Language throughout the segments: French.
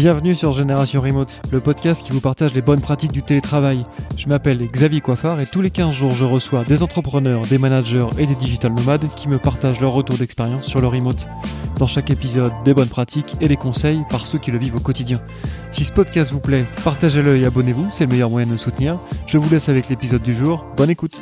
Bienvenue sur Génération Remote, le podcast qui vous partage les bonnes pratiques du télétravail. Je m'appelle Xavier Coiffard et tous les 15 jours je reçois des entrepreneurs, des managers et des digital nomades qui me partagent leur retour d'expérience sur le remote. Dans chaque épisode, des bonnes pratiques et des conseils par ceux qui le vivent au quotidien. Si ce podcast vous plaît, partagez-le et abonnez-vous, c'est le meilleur moyen de me soutenir. Je vous laisse avec l'épisode du jour, bonne écoute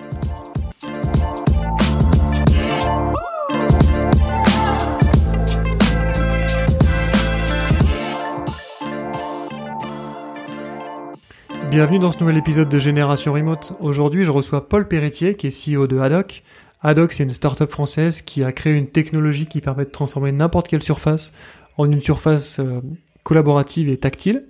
Bienvenue dans ce nouvel épisode de Génération Remote. Aujourd'hui, je reçois Paul Perretier, qui est CEO de Haddock. Haddock, c'est une startup française qui a créé une technologie qui permet de transformer n'importe quelle surface en une surface euh, collaborative et tactile.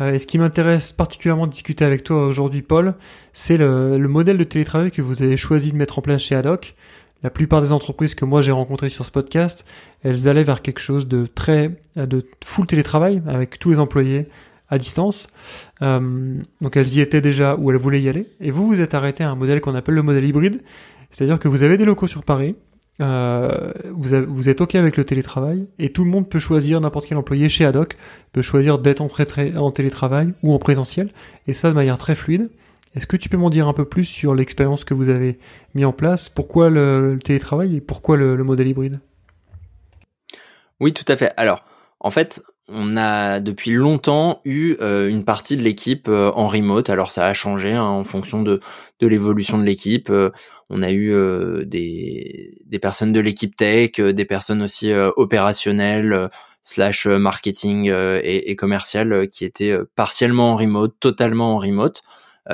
Euh, et ce qui m'intéresse particulièrement de discuter avec toi aujourd'hui, Paul, c'est le, modèle de télétravail que vous avez choisi de mettre en place chez Haddock. La plupart des entreprises que moi j'ai rencontrées sur ce podcast, elles allaient vers quelque chose de très de full télétravail avec tous les employés à distance. Euh, donc elles y étaient déjà ou elles voulaient y aller. Et vous, vous êtes arrêté à un modèle qu'on appelle le modèle hybride. C'est-à-dire que vous avez des locaux sur Paris, euh, vous, êtes OK avec le télétravail, et tout le monde peut choisir, n'importe quel employé chez Adoc peut choisir d'être en, télétravail ou en présentiel, et ça de manière très fluide. Est-ce que tu peux m'en dire un peu plus sur l'expérience que vous avez mis en place? Pourquoi le, télétravail et pourquoi le modèle hybride? Oui, tout à fait. Alors, en fait, on a depuis longtemps eu euh, une partie de l'équipe euh, en remote. Alors ça a changé hein, en fonction de, de l'évolution de l'équipe. Euh, on a eu des, des personnes de l'équipe tech, des personnes aussi opérationnelles slash marketing et, et commercial qui étaient partiellement en remote, totalement en remote.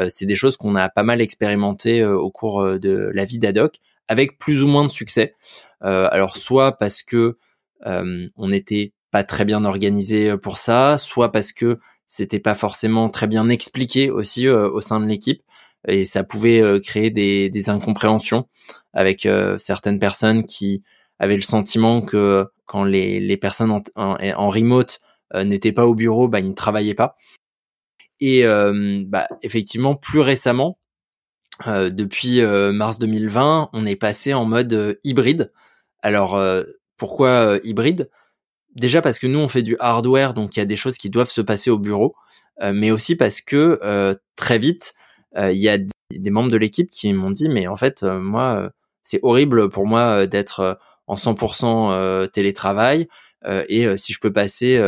C'est des choses qu'on a pas mal expérimenté au cours de la vie d'Adoc, avec plus ou moins de succès. alors soit parce que on était pas très bien organisé euh, pour ça, soit parce que c'était pas forcément très bien expliqué aussi euh, au sein de l'équipe et ça pouvait euh, créer des, des, incompréhensions avec certaines personnes qui avaient le sentiment que quand les, les personnes en, en, remote n'étaient pas au bureau, bah, ils ne travaillaient pas. Et bah, effectivement, plus récemment, depuis mars 2020, on est passé en mode hybride. Alors pourquoi hybride? Déjà parce que nous on fait du hardware, donc il y a des choses qui doivent se passer au bureau, euh, mais aussi parce que euh, très vite euh, il y a des membres de l'équipe qui m'ont dit mais en fait moi c'est horrible pour moi d'être en 100% télétravail et si je peux passer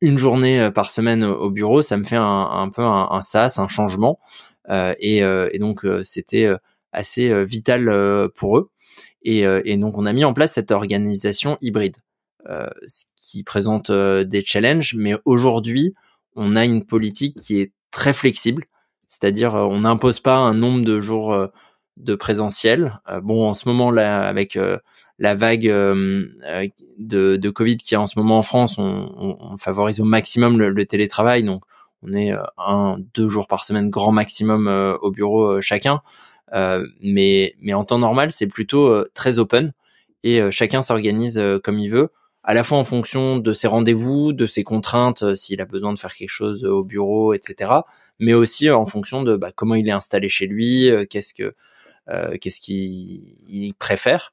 une journée par semaine au bureau, ça me fait un, peu un, un, sas, un changement et, donc c'était assez vital pour eux et donc on a mis en place cette organisation hybride. Euh, ce qui présente euh, des challenges. Mais aujourd'hui, on a une politique qui est très flexible, c'est-à-dire euh, on n'impose pas un nombre de jours de présentiel. bon, en ce moment là, avec la vague de, de, Covid qui est en ce moment en France, on, on, favorise au maximum le, télétravail. Donc, on est un, deux jours par semaine grand maximum au bureau chacun. mais, mais en temps normal, c'est plutôt très open et chacun s'organise comme il veut à la fois en fonction de ses rendez-vous, de ses contraintes, euh, s'il a besoin de faire quelque chose euh, au bureau, etc. Mais aussi euh, en fonction de bah, comment il est installé chez lui, qu'est-ce que qu'est-ce qu'il préfère,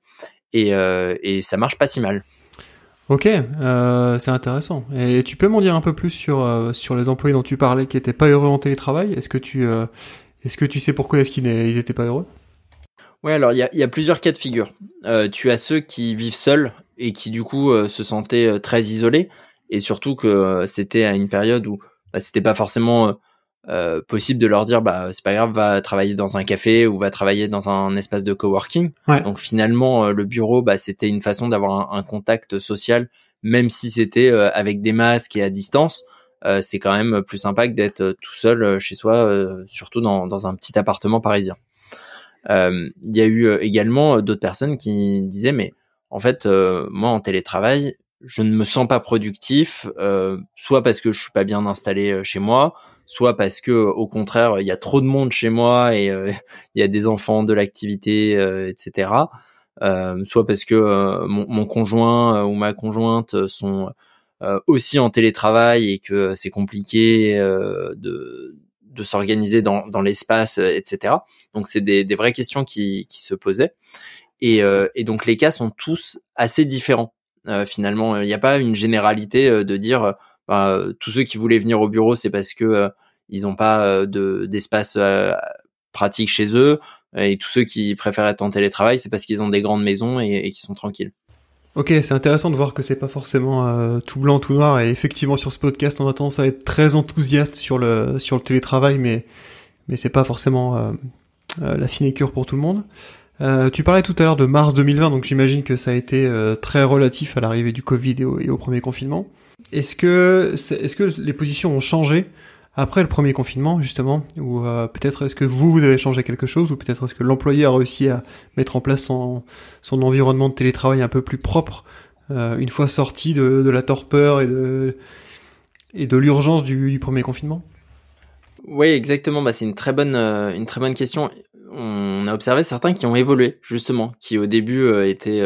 et, et ça marche pas si mal. Ok, c'est intéressant. Et tu peux m'en dire un peu plus sur sur les employés dont tu parlais qui étaient pas heureux en télétravail? Est-ce que tu est-ce que tu sais pourquoi est-ce qu'ils étaient pas heureux? Ouais, alors il y a, y a, plusieurs cas de figure. tu as ceux qui vivent seuls et qui du coup euh, se sentait euh, très isolé et surtout que euh, c'était à une période où bah, c'était pas forcément possible de leur dire bah c'est pas grave va travailler dans un café ou va travailler dans un espace de coworking. Donc finalement le bureau bah c'était une façon d'avoir un, contact social même si c'était avec des masques et à distance. C'est quand même plus sympa que d'être tout seul chez soi surtout dans, dans un petit appartement parisien. Il y a eu également d'autres personnes qui disaient mais en fait, euh, moi en télétravail, je ne me sens pas productif, euh, soit parce que je suis pas bien installé euh, chez moi, soit parce que au contraire il y a trop de monde chez moi et il y a des enfants de l'activité, etc. soit parce que mon, conjoint ou ma conjointe sont aussi en télétravail et que c'est compliqué de, de s'organiser dans, dans l'espace, etc. Donc c'est des, des vraies questions qui, qui se posaient. Et, euh, et donc les cas sont tous assez différents. Euh, finalement, il n'y a pas une généralité euh, de dire tous ceux qui voulaient venir au bureau, c'est parce que ils n'ont pas de d'espace pratique chez eux. Et tous ceux qui préfèrent être en télétravail, c'est parce qu'ils ont des grandes maisons et, et qu'ils sont tranquilles. Ok, c'est intéressant de voir que c'est pas forcément tout blanc, tout noir. Et effectivement, sur ce podcast, on a tendance à être très enthousiaste sur le sur le télétravail, mais mais c'est pas forcément la sinécure pour tout le monde. Tu parlais tout à l'heure de mars 2020, donc j'imagine que ça a été très relatif à l'arrivée du Covid et au, premier confinement. Est-ce que que les positions ont changé après le premier confinement, justement, ou euh, peut-être est-ce que vous, vous avez changé quelque chose, ou peut-être est-ce que l'employé a réussi à mettre en place son, son environnement de télétravail un peu plus propre, euh, une fois sorti de, de, la torpeur et de, et de l'urgence du, du, premier confinement? Oui, exactement. Bah, c'est une très bonne, euh, une très bonne question. On a observé certains qui ont évolué, justement, qui au début étaient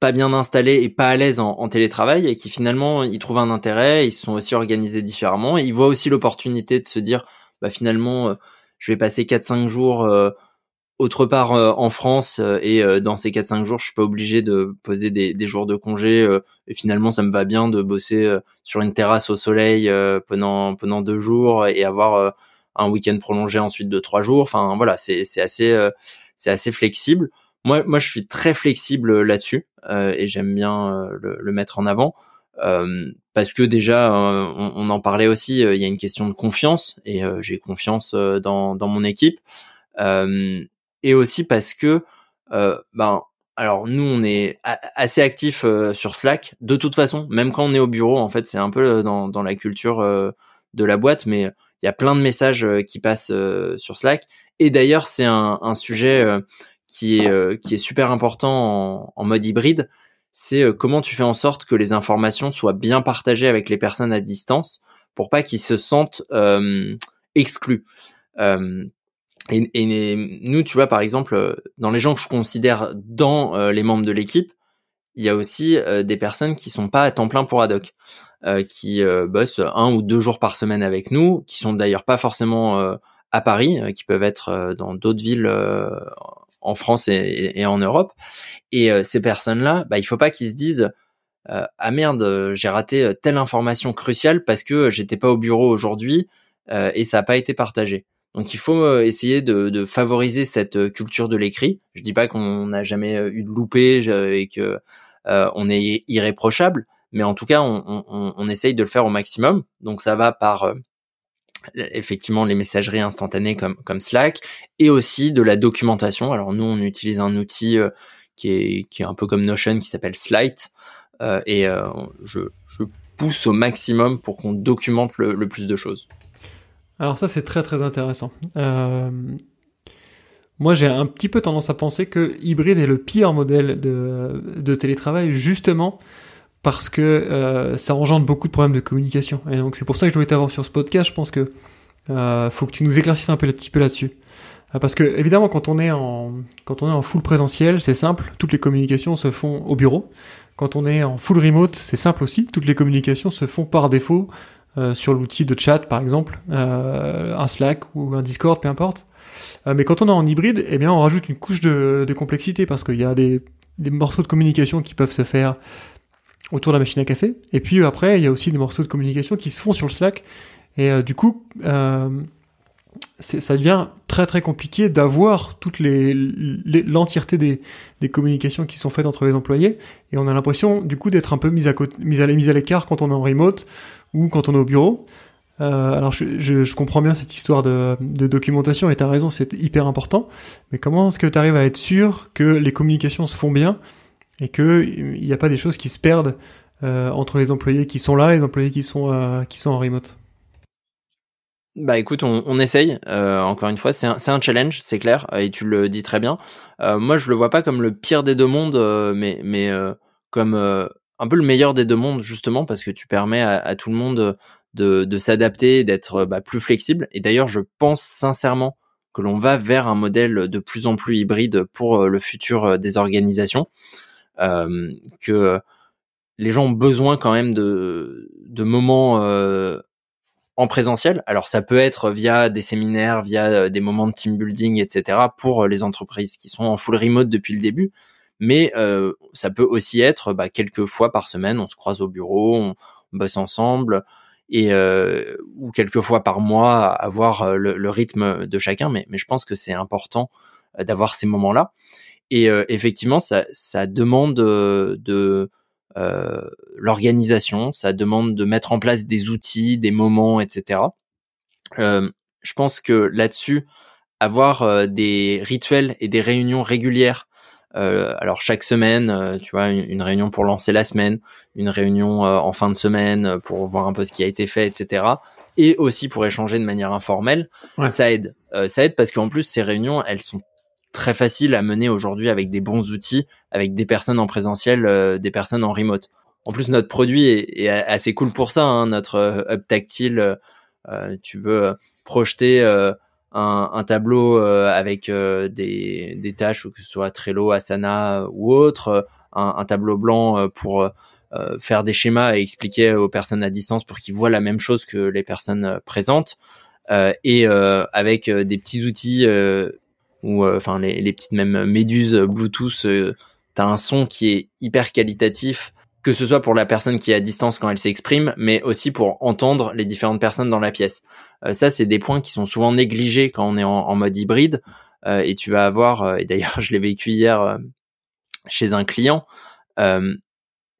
pas bien installés et pas à l'aise en, télétravail et qui finalement ils trouvent un intérêt, ils se sont aussi organisés différemment. Ils voient aussi l'opportunité de se dire bah finalement euh, je vais passer 4-5 jours euh, autre part euh, en France et dans ces 4-5 jours je suis pas obligé de poser des, des jours de congé et finalement ça me va bien de bosser sur une terrasse au soleil pendant pendant deux jours et avoir un week-end prolongé ensuite de trois jours enfin voilà c'est assez c'est assez flexible moi, moi, je suis très flexible euh, là-dessus euh, et j'aime bien euh, le, le, mettre en avant parce que déjà, on, on, en parlait aussi. Il y a une question de confiance et j'ai confiance dans, dans mon équipe et aussi parce que ben alors nous on est assez actif sur Slack de toute façon, même quand on est au bureau en fait c'est un peu dans, dans la culture de la boîte, mais il y a plein de messages qui passent sur Slack. Et d'ailleurs c'est un, sujet qui est euh, qui est super important en, mode hybride, c'est euh, comment tu fais en sorte que les informations soient bien partagées avec les personnes à distance pour pas qu'ils se sentent euh, exclus. Et, et, nous, tu vois, par exemple, dans les gens que je considère dans les membres de l'équipe, il y a aussi des personnes qui sont pas à temps plein pour Adoc, qui bossent un ou deux jours par semaine avec nous, qui sont d'ailleurs pas forcément à Paris, qui peuvent être dans d'autres villes en France et, en Europe. Et euh, ces personnes-là, bah, il faut pas qu'ils se disent euh, ah merde, j'ai raté euh, telle information cruciale parce que j'étais pas au bureau aujourd'hui et ça n'a pas été partagé. Donc il faut essayer de, favoriser cette culture de l'écrit. Je dis pas qu'on n'a jamais eu de loupé et que on est irréprochable, mais en tout cas on, essaye de le faire au maximum. Donc ça va par effectivement les messageries instantanées comme comme Slack et aussi de la documentation. Alors nous on utilise un outil euh, qui est qui est un peu comme Notion qui s'appelle Slide euh, et euh, je, pousse au maximum pour qu'on documente le, plus de choses. Alors ça c'est très très intéressant. Moi j'ai un petit peu tendance à penser que hybride est le pire modèle de télétravail justement parce que euh, ça engendre beaucoup de problèmes de communication. Et donc c'est pour ça que je voulais t'avoir sur ce podcast. Je pense que euh, faut que tu nous éclaircisses un peu, un petit peu là-dessus. Euh, parce que évidemment, quand on est en quand on est en full présentiel, c'est simple. Toutes les communications se font au bureau. Quand on est en full remote, c'est simple aussi. Toutes les communications se font par défaut sur l'outil de chat, par exemple, un Slack ou un Discord, peu importe. mais quand on est en hybride, eh bien, on rajoute une couche de, complexité parce qu'il y a des morceaux de communication qui peuvent se faire autour de la machine à café. Et puis après, il y a aussi des morceaux de communication qui se font sur le Slack. Et euh, du coup, euh, ça devient très très compliqué d'avoir toute les, l'entièreté des, des, communications qui sont faites entre les employés. Et on a l'impression du coup d'être un peu mis à, côté, mis à, l'écart quand on est en remote ou quand on est au bureau. Euh, alors je, je, je, comprends bien cette histoire de, de documentation et tu as raison, c'est hyper important. Mais comment est-ce que tu arrives à être sûr que les communications se font bien et qu'il n'y a pas des choses qui se perdent euh, entre les employés qui sont là et les employés qui sont, euh, qui sont en remote bah écoute, on, essaye. Euh, encore une fois, c'est un, challenge, c'est clair, et tu le dis très bien. Moi, je le vois pas comme le pire des deux mondes, mais mais comme un peu le meilleur des deux mondes justement parce que tu permets à, tout le monde de, de s'adapter, d'être bah, plus flexible. Et d'ailleurs, je pense sincèrement que l'on va vers un modèle de plus en plus hybride pour le futur des organisations. Que les gens ont besoin quand même de, de moments en présentiel. Alors ça peut être via des séminaires, via des moments de team building, etc. pour les entreprises qui sont en full remote depuis le début. Mais ça peut aussi être bah, quelques fois par semaine, on se croise au bureau, on, bosse ensemble et ou quelques fois par mois avoir le, rythme de chacun. Mais je pense que c'est important d'avoir ces moments-là. Et effectivement, ça, ça demande de l'organisation, ça demande de mettre en place des outils, des moments, etc. Euh, je pense que là-dessus, avoir des rituels et des réunions régulières euh, alors chaque semaine, euh, tu vois, une, réunion pour lancer la semaine, une réunion euh, en fin de semaine pour voir un peu ce qui a été fait, etc. Et aussi pour échanger de manière informelle, ça aide. ça aide parce qu'en plus ces réunions, elles sont très faciles à mener aujourd'hui avec des bons outils, avec des personnes en présentiel, des personnes en remote. En plus, notre produit est, assez cool pour ça. Hein, notre hub tactile, tu veux projeter un, tableau euh, avec euh, des, des, tâches, que ce soit Trello, Asana euh, ou autre, un, tableau blanc pour faire des schémas et expliquer aux personnes à distance pour qu'ils voient la même chose que les personnes présentes, et avec des petits outils ou enfin les, les, petites même méduses Bluetooth, t'as un son qui est hyper qualitatif que ce soit pour la personne qui est à distance quand elle s'exprime, mais aussi pour entendre les différentes personnes dans la pièce. Euh, ça, c'est des points qui sont souvent négligés quand on est en, mode hybride. Euh, et tu vas avoir, euh, et d'ailleurs je l'ai vécu hier chez un client, il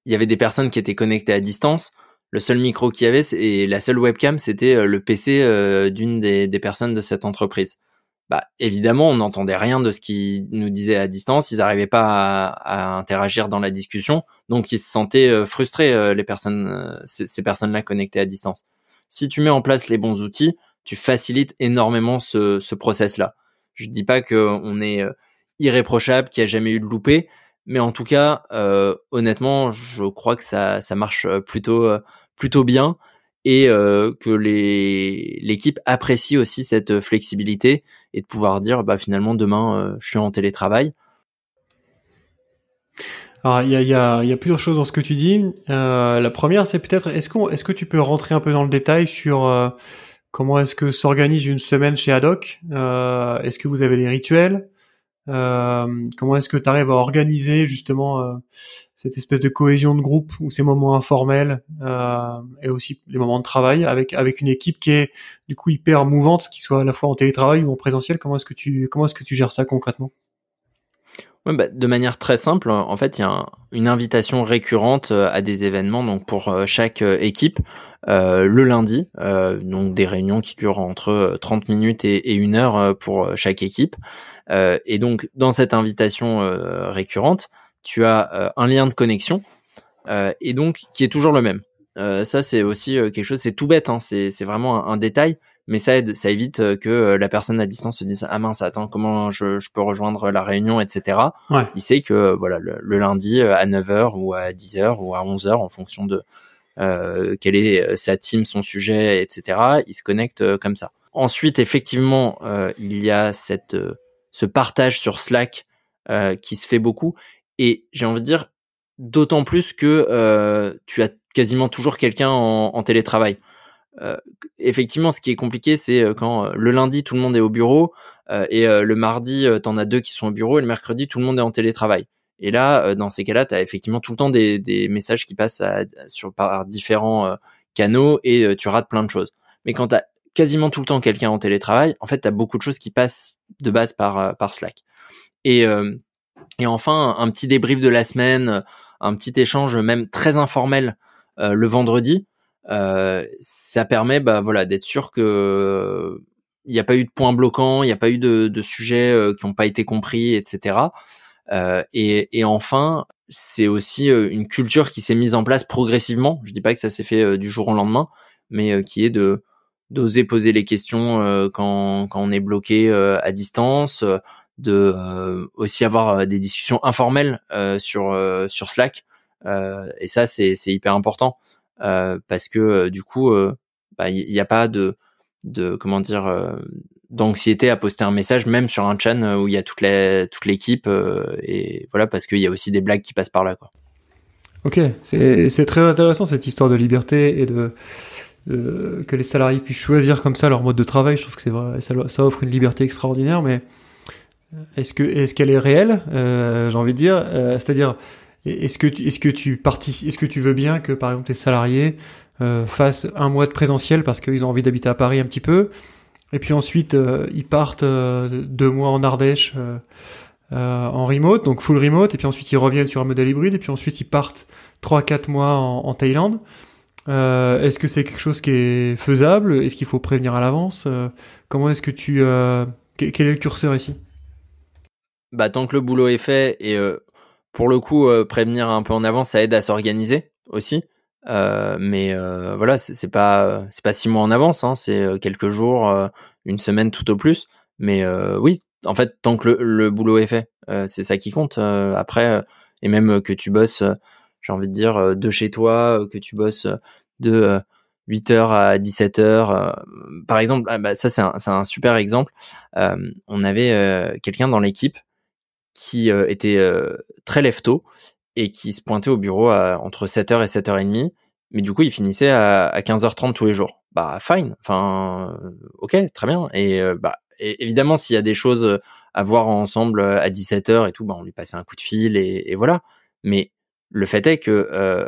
y avait des personnes qui étaient connectées à distance. Le seul micro qu'il y avait et la seule webcam, c'était le PC d'une des, des personnes de cette entreprise bah, évidemment, on n'entendait rien de ce qu'ils nous disaient à distance. Ils n'arrivaient pas à, interagir dans la discussion, donc ils se sentaient euh, frustrés euh, les personnes, euh, ces, personnes-là connectées à distance. Si tu mets en place les bons outils, tu facilites énormément ce, ce process-là. Je dis pas qu'on est irréprochable, qu'il n'y a jamais eu de loupé, mais en tout cas, honnêtement, je crois que ça, ça marche plutôt, plutôt bien et euh, que l'équipe apprécie aussi cette flexibilité et de pouvoir dire bah finalement demain euh, je suis en télétravail. Alors il y a, y, a, y a plusieurs choses dans ce que tu dis. Euh, la première c'est peut-être est-ce qu'on est-ce que tu peux rentrer un peu dans le détail sur euh, comment est-ce que s'organise une semaine chez Adoc euh, Est-ce que vous avez des rituels? Comment est-ce que tu arrives à organiser justement cette espèce de cohésion de groupe ou ces moments informels euh, et aussi les moments de travail avec avec une équipe qui est du coup hyper mouvante, qui soit à la fois en télétravail ou en présentiel. Comment est-ce que tu comment est-ce que tu gères ça concrètement? Ouais, bah, de manière très simple, en fait, il y a une invitation récurrente euh, à des événements donc pour euh, chaque euh, équipe le lundi, donc des réunions qui durent entre 30 minutes et une heure pour chaque équipe. et donc dans cette invitation récurrente, tu as euh, un lien de connexion euh, et donc qui est toujours le même. Euh, ça c'est aussi quelque chose, c'est tout bête, hein, c'est vraiment un, détail, mais ça aide, ça évite que la personne à distance se dise ah mince attends comment je, peux rejoindre la réunion? etc. Il sait que voilà le, lundi à 9h ou à 10h ou à 11h en fonction de euh, quelle est sa team, son sujet, etc. Il se connecte comme ça. Ensuite, effectivement, il y a cette, ce partage sur Slack qui se fait beaucoup. Et j'ai envie de dire, d'autant plus que euh, tu as quasiment toujours quelqu'un en, télétravail. Euh, effectivement, ce qui est compliqué, c'est euh, quand le lundi tout le monde est au bureau et le mardi t'en as deux qui sont au bureau et le mercredi tout le monde est en télétravail. Et là, dans ces cas-là, tu as effectivement tout le temps des, messages qui passent sur, par différents canaux et tu rates plein de choses. Mais quand tu as quasiment tout le temps quelqu'un en télétravail, en fait, tu as beaucoup de choses qui passent de base par, par Slack. Et et enfin, un petit débrief de la semaine, un petit échange même très informel euh, le vendredi. Euh, ça permet, bah voilà, d'être sûr que il n'y a pas eu de points bloquants, il n'y a pas eu de, de sujets euh, qui n'ont pas été compris, etc. Et, et, enfin, c'est aussi une culture qui s'est mise en place progressivement. Je dis pas que ça s'est fait du jour au lendemain, mais qui est de d'oser poser les questions quand, quand on est bloqué à distance, de euh, aussi avoir euh, des discussions informelles euh, sur sur Slack et ça c'est c'est hyper important parce que du coup bah, il n'y a pas de de comment dire d'anxiété à poster un message même sur un chan où il y a toute la toute l'équipe et voilà parce qu'il y a aussi des blagues qui passent par là quoi. Ok, c'est c'est très intéressant cette histoire de liberté et de, que les salariés puissent choisir comme ça leur mode de travail. Je trouve que c'est vrai, ça, ça offre une liberté extraordinaire, mais est-ce que est-ce qu'elle est réelle euh, J'ai envie de dire, euh, c'est-à-dire est-ce que tu, est-ce que tu est-ce que tu veux bien que par exemple tes salariés euh, fassent un mois de présentiel parce qu'ils ont envie d'habiter à Paris un petit peu, et puis ensuite euh, ils partent euh, deux mois en Ardèche en remote, donc full remote, et puis ensuite ils reviennent sur un modèle hybride, et puis ensuite ils partent trois quatre mois en, en Thaïlande. est-ce que c'est quelque chose qui est faisable? Est-ce qu'il faut prévenir à l'avance? Comment est-ce que tu quel est le curseur ici? Bah tant que le boulot est fait et pour le coup, euh, prévenir un peu en avance, ça aide à s'organiser aussi. Euh, mais euh, voilà, c'est pas c'est pas six mois en avance, hein, c'est quelques jours, une semaine tout au plus. Mais oui, en fait, tant que le, boulot est fait, c'est ça qui compte. après, et même que tu bosses, j'ai envie de dire, de chez toi, que tu bosses de 8h à 17h. par exemple, ah, bah, ça c'est un, un, super exemple. on avait quelqu'un dans l'équipe qui euh, était euh, très lève-tôt et qui se pointait au bureau à, entre 7h et 7h30. Mais du coup, il finissait à, à 15h30 tous les jours. Bah, fine. Enfin, euh, ok, très bien. Et bah, évidemment, s'il y a des choses à voir ensemble à 17h et tout, bah, on lui passait un coup de fil et, et voilà. Mais le fait est que euh,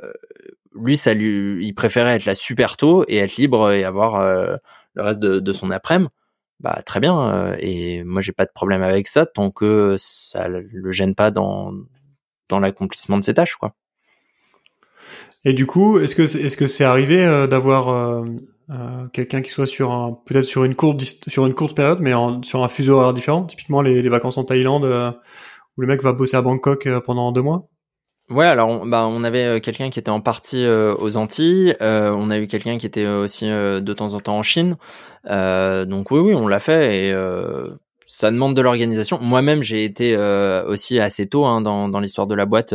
lui, ça lui, il préférait être là super tôt et être libre et avoir le reste de, de son après-midi bah très bien euh, et moi j'ai pas de problème avec ça tant que ça le gêne pas dans dans l'accomplissement de ses tâches quoi. Et du coup, est-ce que est-ce que c'est arrivé euh, d'avoir euh, quelqu'un qui soit sur un peut-être sur une courte sur une courte période mais sur un fuseau horaire différent, typiquement les, les vacances en Thaïlande où le mec va bosser à Bangkok pendant deux mois? Ouais, alors on, bah, on avait euh, quelqu'un qui était en partie euh, aux Antilles, euh, on a eu quelqu'un qui était aussi de temps en temps en Chine. donc oui, oui, on l'a fait et ça demande de l'organisation. Moi-même, j'ai été aussi assez tôt hein, dans, dans l'histoire de la boîte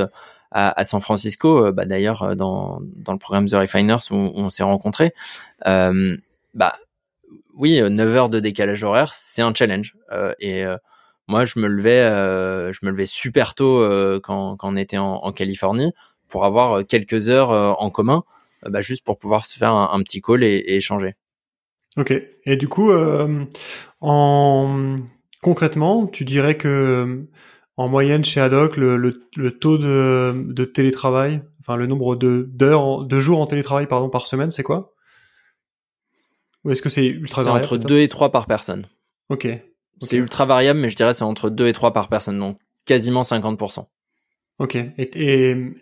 à, à San Francisco. bah, D'ailleurs, dans, dans le programme The Refiners où, on s'est rencontrés. bah oui, 9 heures de décalage horaire, c'est un challenge. et moi, je me levais, euh, je me levais super tôt euh, quand, quand on était en, en, Californie pour avoir euh, quelques heures en commun, bah, juste pour pouvoir se faire un, petit call et, échanger. Ok. Et du coup, en concrètement, tu dirais que en moyenne chez Adoc, le, le, taux de, de, télétravail, enfin le nombre de d'heures, de jours en télétravail pardon par semaine, c'est quoi? Ou est-ce que c'est ultra variable Entre 2 et 3 par personne. Ok. C'est ultra variable, mais je dirais c'est entre 2 et 3 par personne, donc quasiment 50%. Ok. Et, et,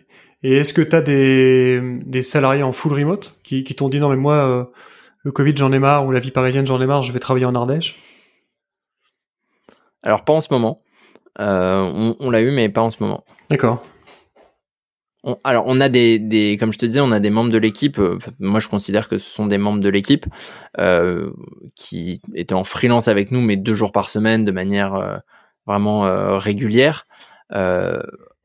est-ce que tu as des, des salariés en full remote qui, qui t'ont dit non mais moi euh, le Covid j'en ai marre ou la vie parisienne j'en ai marre, je vais travailler en Ardèche? Alors pas en ce moment. Euh, on, on l'a eu mais pas en ce moment. D'accord alors on a des, des, comme je te disais, on a des membres de l'équipe. Euh, moi, je considère que ce sont des membres de l'équipe euh, qui étaient en freelance avec nous, mais deux jours par semaine, de manière euh, vraiment euh, régulière.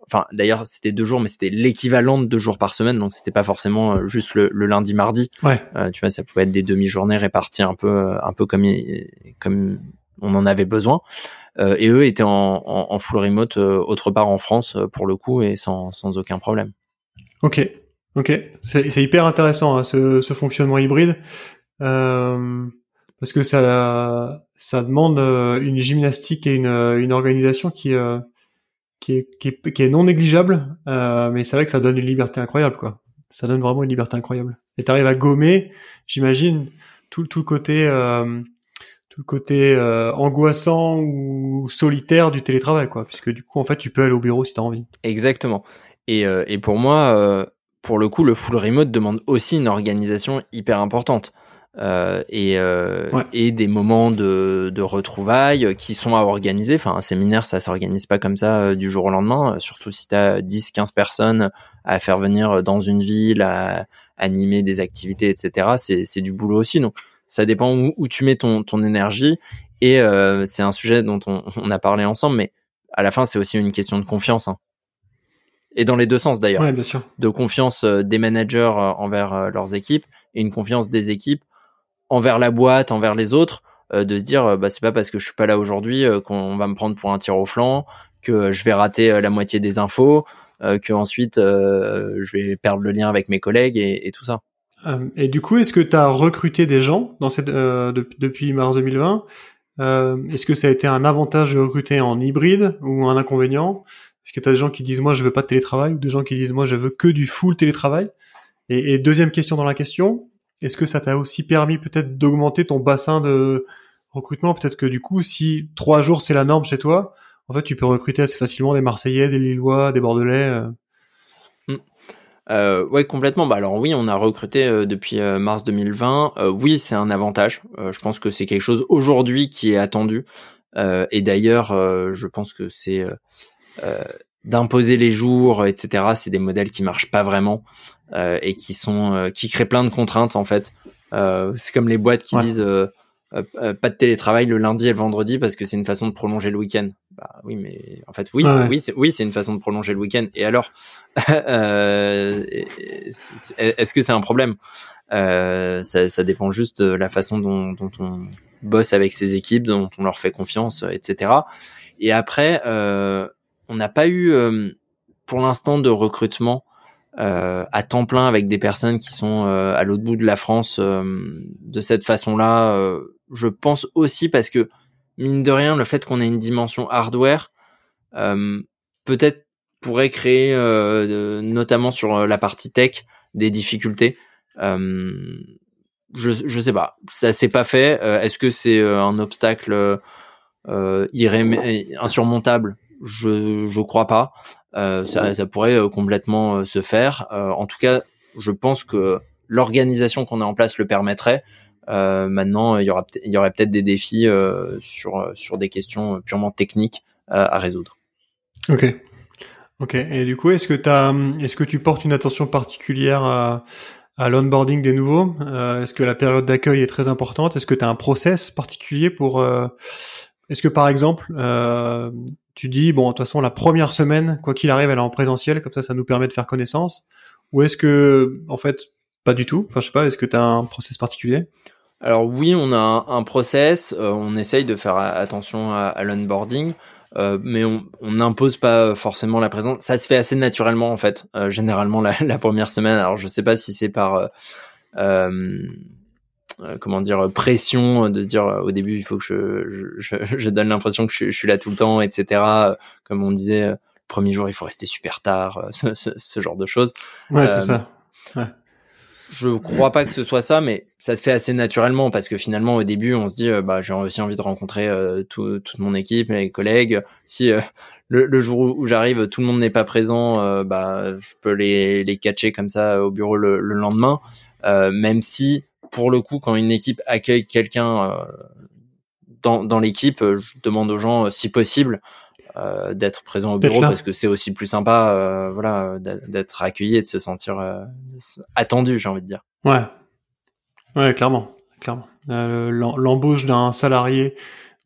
Enfin, d'ailleurs, c'était deux jours, mais c'était l'équivalent de deux jours par semaine, donc c'était pas forcément juste le, le lundi, mardi. Ouais. tu vois, ça pouvait être des demi-journées réparties un peu, un peu comme comme on en avait besoin. Euh, et eux étaient en, full remote euh, autre part en France euh, pour le coup et sans, sans aucun problème. Ok, ok, c'est hyper intéressant hein, ce, ce, fonctionnement hybride parce que ça ça demande une gymnastique et une, une organisation qui qui est, qui est, qui est non négligeable, mais c'est vrai que ça donne une liberté incroyable quoi. Ça donne vraiment une liberté incroyable. Et tu arrives à gommer, j'imagine, tout, tout le côté le côté euh, angoissant ou solitaire du télétravail, quoi. Puisque du coup, en fait, tu peux aller au bureau si tu as envie. Exactement. Et, euh, et pour moi, euh, pour le coup, le full remote demande aussi une organisation hyper importante. et, et des moments de, de retrouvailles qui sont à organiser. Enfin, un séminaire, ça s'organise pas comme ça du jour au lendemain, surtout si tu as 10, 15 personnes à faire venir dans une ville, à animer des activités, etc. C'est du boulot aussi. Donc, ça dépend où, tu mets ton, ton énergie. Et euh, c'est un sujet dont on, on, a parlé ensemble, mais à la fin, c'est aussi une question de confiance. Hein. Et dans les deux sens d'ailleurs. Ouais, bien sûr. De confiance euh, des managers euh, envers leurs équipes et une confiance des équipes envers la boîte, envers les autres, de se dire bah c'est pas parce que je suis pas là aujourd'hui qu'on va me prendre pour un tir au flanc, que je vais rater la moitié des infos, que ensuite je vais perdre le lien avec mes collègues et, et tout ça. Euh, et du coup, est-ce que tu as recruté des gens dans cette, euh, depuis mars 2020 euh, Est-ce que ça a été un avantage de recruter en hybride ou un inconvénient? Est-ce que tu as des gens qui disent moi je veux pas de télétravail ou des gens qui disent moi je veux que du full télétravail? Et, deuxième question dans la question, est-ce que ça t'a aussi permis peut-être d'augmenter ton bassin de recrutement? Peut-être que du coup, si trois jours c'est la norme chez toi, en fait, tu peux recruter assez facilement des Marseillais, des Lillois, des Bordelais. Euh. Euh, ouais, complètement. Bah alors oui, on a recruté euh, depuis euh, mars 2020. oui, c'est un avantage. je pense que c'est quelque chose aujourd'hui qui est attendu. et d'ailleurs, je pense que c'est d'imposer les jours, etc. C'est des modèles qui marchent pas vraiment et qui sont qui créent plein de contraintes en fait. c'est comme les boîtes qui disent euh, euh, pas de télétravail le lundi et le vendredi parce que c'est une façon de prolonger le week-end. Bah oui, mais en fait oui, oui, c'est oui, c'est une façon de prolonger le week-end. Et alors, euh, est-ce que c'est un problème? Ça, ça, dépend juste de la façon dont, dont, on bosse avec ses équipes, dont on leur fait confiance, etc. Et après, on n'a pas eu pour l'instant de recrutement euh, à temps plein avec des personnes qui sont à l'autre bout de la France de cette façon-là je pense aussi parce que mine de rien, le fait qu'on ait une dimension hardware, euh, peut-être pourrait créer, euh, notamment sur la partie tech, des difficultés. Euh, je je sais pas, ça s'est pas fait. Est-ce que c'est un obstacle insurmontable? Je je crois pas. ça ça pourrait complètement se faire. en tout cas, je pense que l'organisation qu'on a en place le permettrait. Euh, maintenant, il y aura aurait peut-être des défis euh, sur sur des questions purement techniques euh, à résoudre. Ok. Ok. Et du coup, est-ce que que tu portes une attention particulière à, à l'onboarding des nouveaux? Est-ce que la période d'accueil est très importante? Est-ce que tu as un process particulier pour Est-ce que par exemple, tu dis bon, de toute façon, la première semaine, quoi qu'il arrive, elle est en présentiel, comme ça, ça nous permet de faire connaissance? Ou est-ce que, en fait, pas du tout? Enfin, je sais pas. Est-ce que tu as un process particulier? Alors oui, on a un, process, euh, on essaye de faire attention à, l'onboarding, euh, mais on n'impose pas forcément la présence. Ça se fait assez naturellement en fait, euh, généralement la, première semaine. Alors je sais pas si c'est par comment dire pression de dire au début il faut que je, je, donne l'impression que je, suis là tout le temps, etc. Comme on disait, le premier jour il faut rester super tard, ce, genre de choses. Ouais, c'est ça. Ouais. Je crois pas que ce soit ça, mais ça se fait assez naturellement parce que finalement au début on se dit euh, bah j'ai aussi envie de rencontrer euh, tout, toute mon équipe, mes collègues. Si euh, le, jour où, j'arrive tout le monde n'est pas présent, bah je peux les les catcher comme ça au bureau le, le lendemain. même si pour le coup quand une équipe accueille quelqu'un dans dans l'équipe, je demande aux gens si possible euh, d'être présent au bureau parce que c'est aussi plus sympa, euh, voilà, d'être accueilli et de se sentir euh, attendu, j'ai envie de dire. Ouais, ouais, clairement, clairement. L'embauche d'un salarié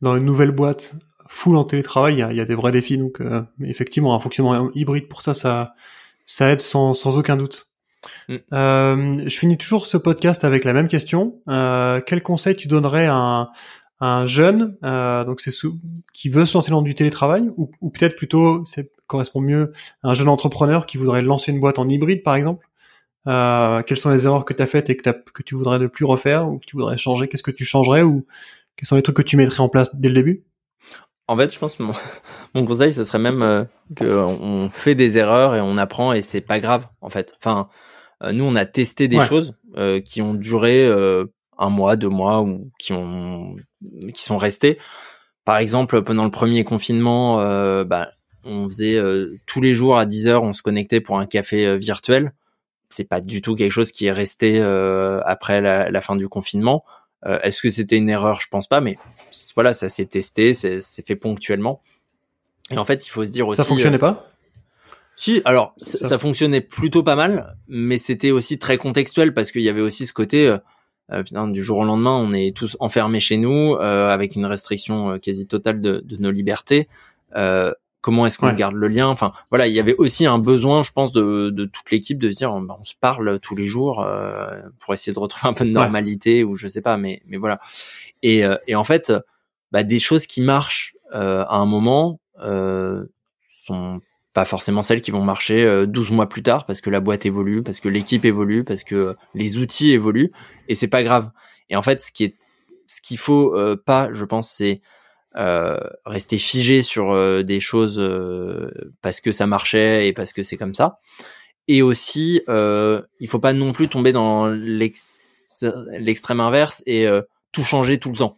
dans une nouvelle boîte full en télétravail, il y a, y a, des vrais défis. Donc, effectivement, un fonctionnement hybride pour ça, ça, ça aide sans, sans aucun doute. Mm. Je finis toujours ce podcast avec la même question. Quel conseil tu donnerais à un, un jeune, euh, donc c'est qui veut se lancer dans du télétravail, ou, ou peut-être plutôt, c'est correspond mieux à un jeune entrepreneur qui voudrait lancer une boîte en hybride, par exemple. Euh, quelles sont les erreurs que tu as faites et que, que tu voudrais ne plus refaire ou que tu voudrais changer? Qu'est-ce que tu changerais ou quels sont les trucs que tu mettrais en place dès le début? En fait, je pense que mon, mon conseil, ce serait même euh, qu'on fait des erreurs et on apprend et c'est pas grave, en fait. Enfin, euh, nous, on a testé des choses euh, qui ont duré un mois, deux mois ou qui ont qui sont restés. Par exemple, pendant le premier confinement, euh, bah, on faisait euh, tous les jours à 10 heures, on se connectait pour un café euh, virtuel. C'est pas du tout quelque chose qui est resté après la, fin du confinement. Est-ce que c'était une erreur? Je pense pas, mais voilà, ça s'est testé, c'est fait ponctuellement. Et en fait, il faut se dire aussi. Ça fonctionnait pas? Si, alors ça. ça. fonctionnait plutôt pas mal, mais c'était aussi très contextuel parce qu'il y avait aussi ce côté, euh, du jour au lendemain, on est tous enfermés chez nous euh, avec une restriction euh, quasi totale de, de nos libertés. comment est-ce qu'on garde le lien? Enfin, voilà, il y avait aussi un besoin, je pense, de, de toute l'équipe de se dire, bah, on se parle tous les jours pour essayer de retrouver un peu de normalité ou je sais pas, mais mais voilà. Et, et en fait, bah, des choses qui marchent à un moment sont pas forcément celles qui vont marcher 12 euh, mois plus tard parce que la boîte évolue, parce que l'équipe évolue, parce que les outils évoluent et c'est pas grave. Et en fait, ce qui est ce qu'il faut euh, pas, je pense, c'est rester figé sur des choses parce que ça marchait et parce que c'est comme ça. Et aussi, il faut pas non plus tomber dans l'extrême inverse et tout changer tout le temps.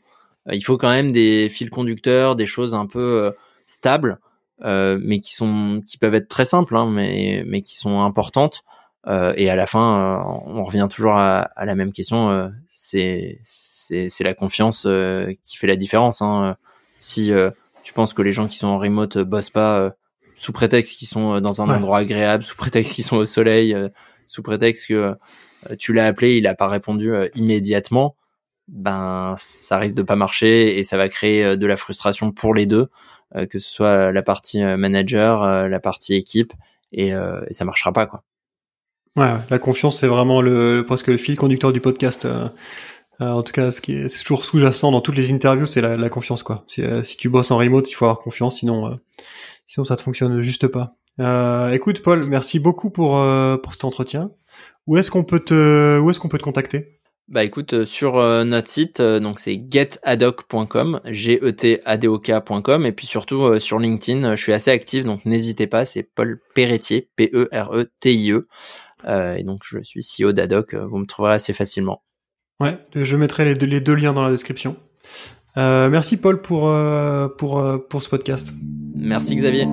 il faut quand même des fils conducteurs, des choses un peu stables euh, mais qui sont qui peuvent être très simples, hein, mais mais qui sont importantes. Euh, et à la fin, euh, on revient toujours à, à la même question. Euh, c'est c'est c'est la confiance qui fait la différence. Hein. Si tu penses que les gens qui sont en remote bossent pas sous prétexte qu'ils sont dans un endroit agréable, sous prétexte qu'ils sont au soleil, sous prétexte que tu l'as appelé, il a pas répondu immédiatement, ben ça risque de pas marcher et ça va créer de la frustration pour les deux. Euh, que ce soit la partie euh, manager, euh, la partie équipe, et, et ça marchera pas quoi. Ouais, la confiance c'est vraiment le presque le fil conducteur du podcast. en tout cas, ce qui est, toujours sous-jacent dans toutes les interviews, c'est la, confiance quoi. Si, tu bosses en remote, il faut avoir confiance, sinon sinon ça ne fonctionne juste pas. Euh, écoute Paul, merci beaucoup pour pour cet entretien. Où est-ce qu'on peut te où est-ce qu'on peut te contacter? Bah écoute, euh, sur euh, notre site, euh, donc c'est getadoc.com, g e t a d o k.com et puis surtout sur LinkedIn, je suis assez actif, donc n'hésitez pas, c'est Paul Perretier, P-E-R-E-T-I-E, et donc je suis CEO d'Adoc, vous me trouverez assez facilement. Ouais, je mettrai les deux, les deux liens dans la description. merci Paul pour, pour, pour ce podcast. Merci Xavier.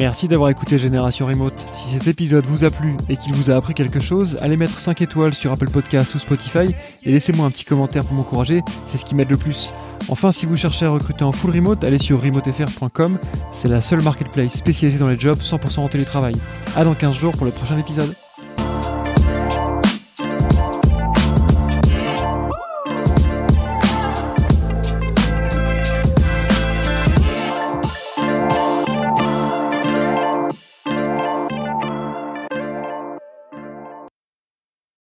Merci d'avoir écouté Génération Remote. Si cet épisode vous a plu et qu'il vous a appris quelque chose, allez mettre 5 étoiles sur Apple Podcast ou Spotify et laissez-moi un petit commentaire pour m'encourager, c'est ce qui m'aide le plus. Enfin, si vous cherchez à recruter en full remote, allez sur remotefr.com, c'est la seule marketplace spécialisée dans les jobs 100% en télétravail. À dans 15 jours pour le prochain épisode.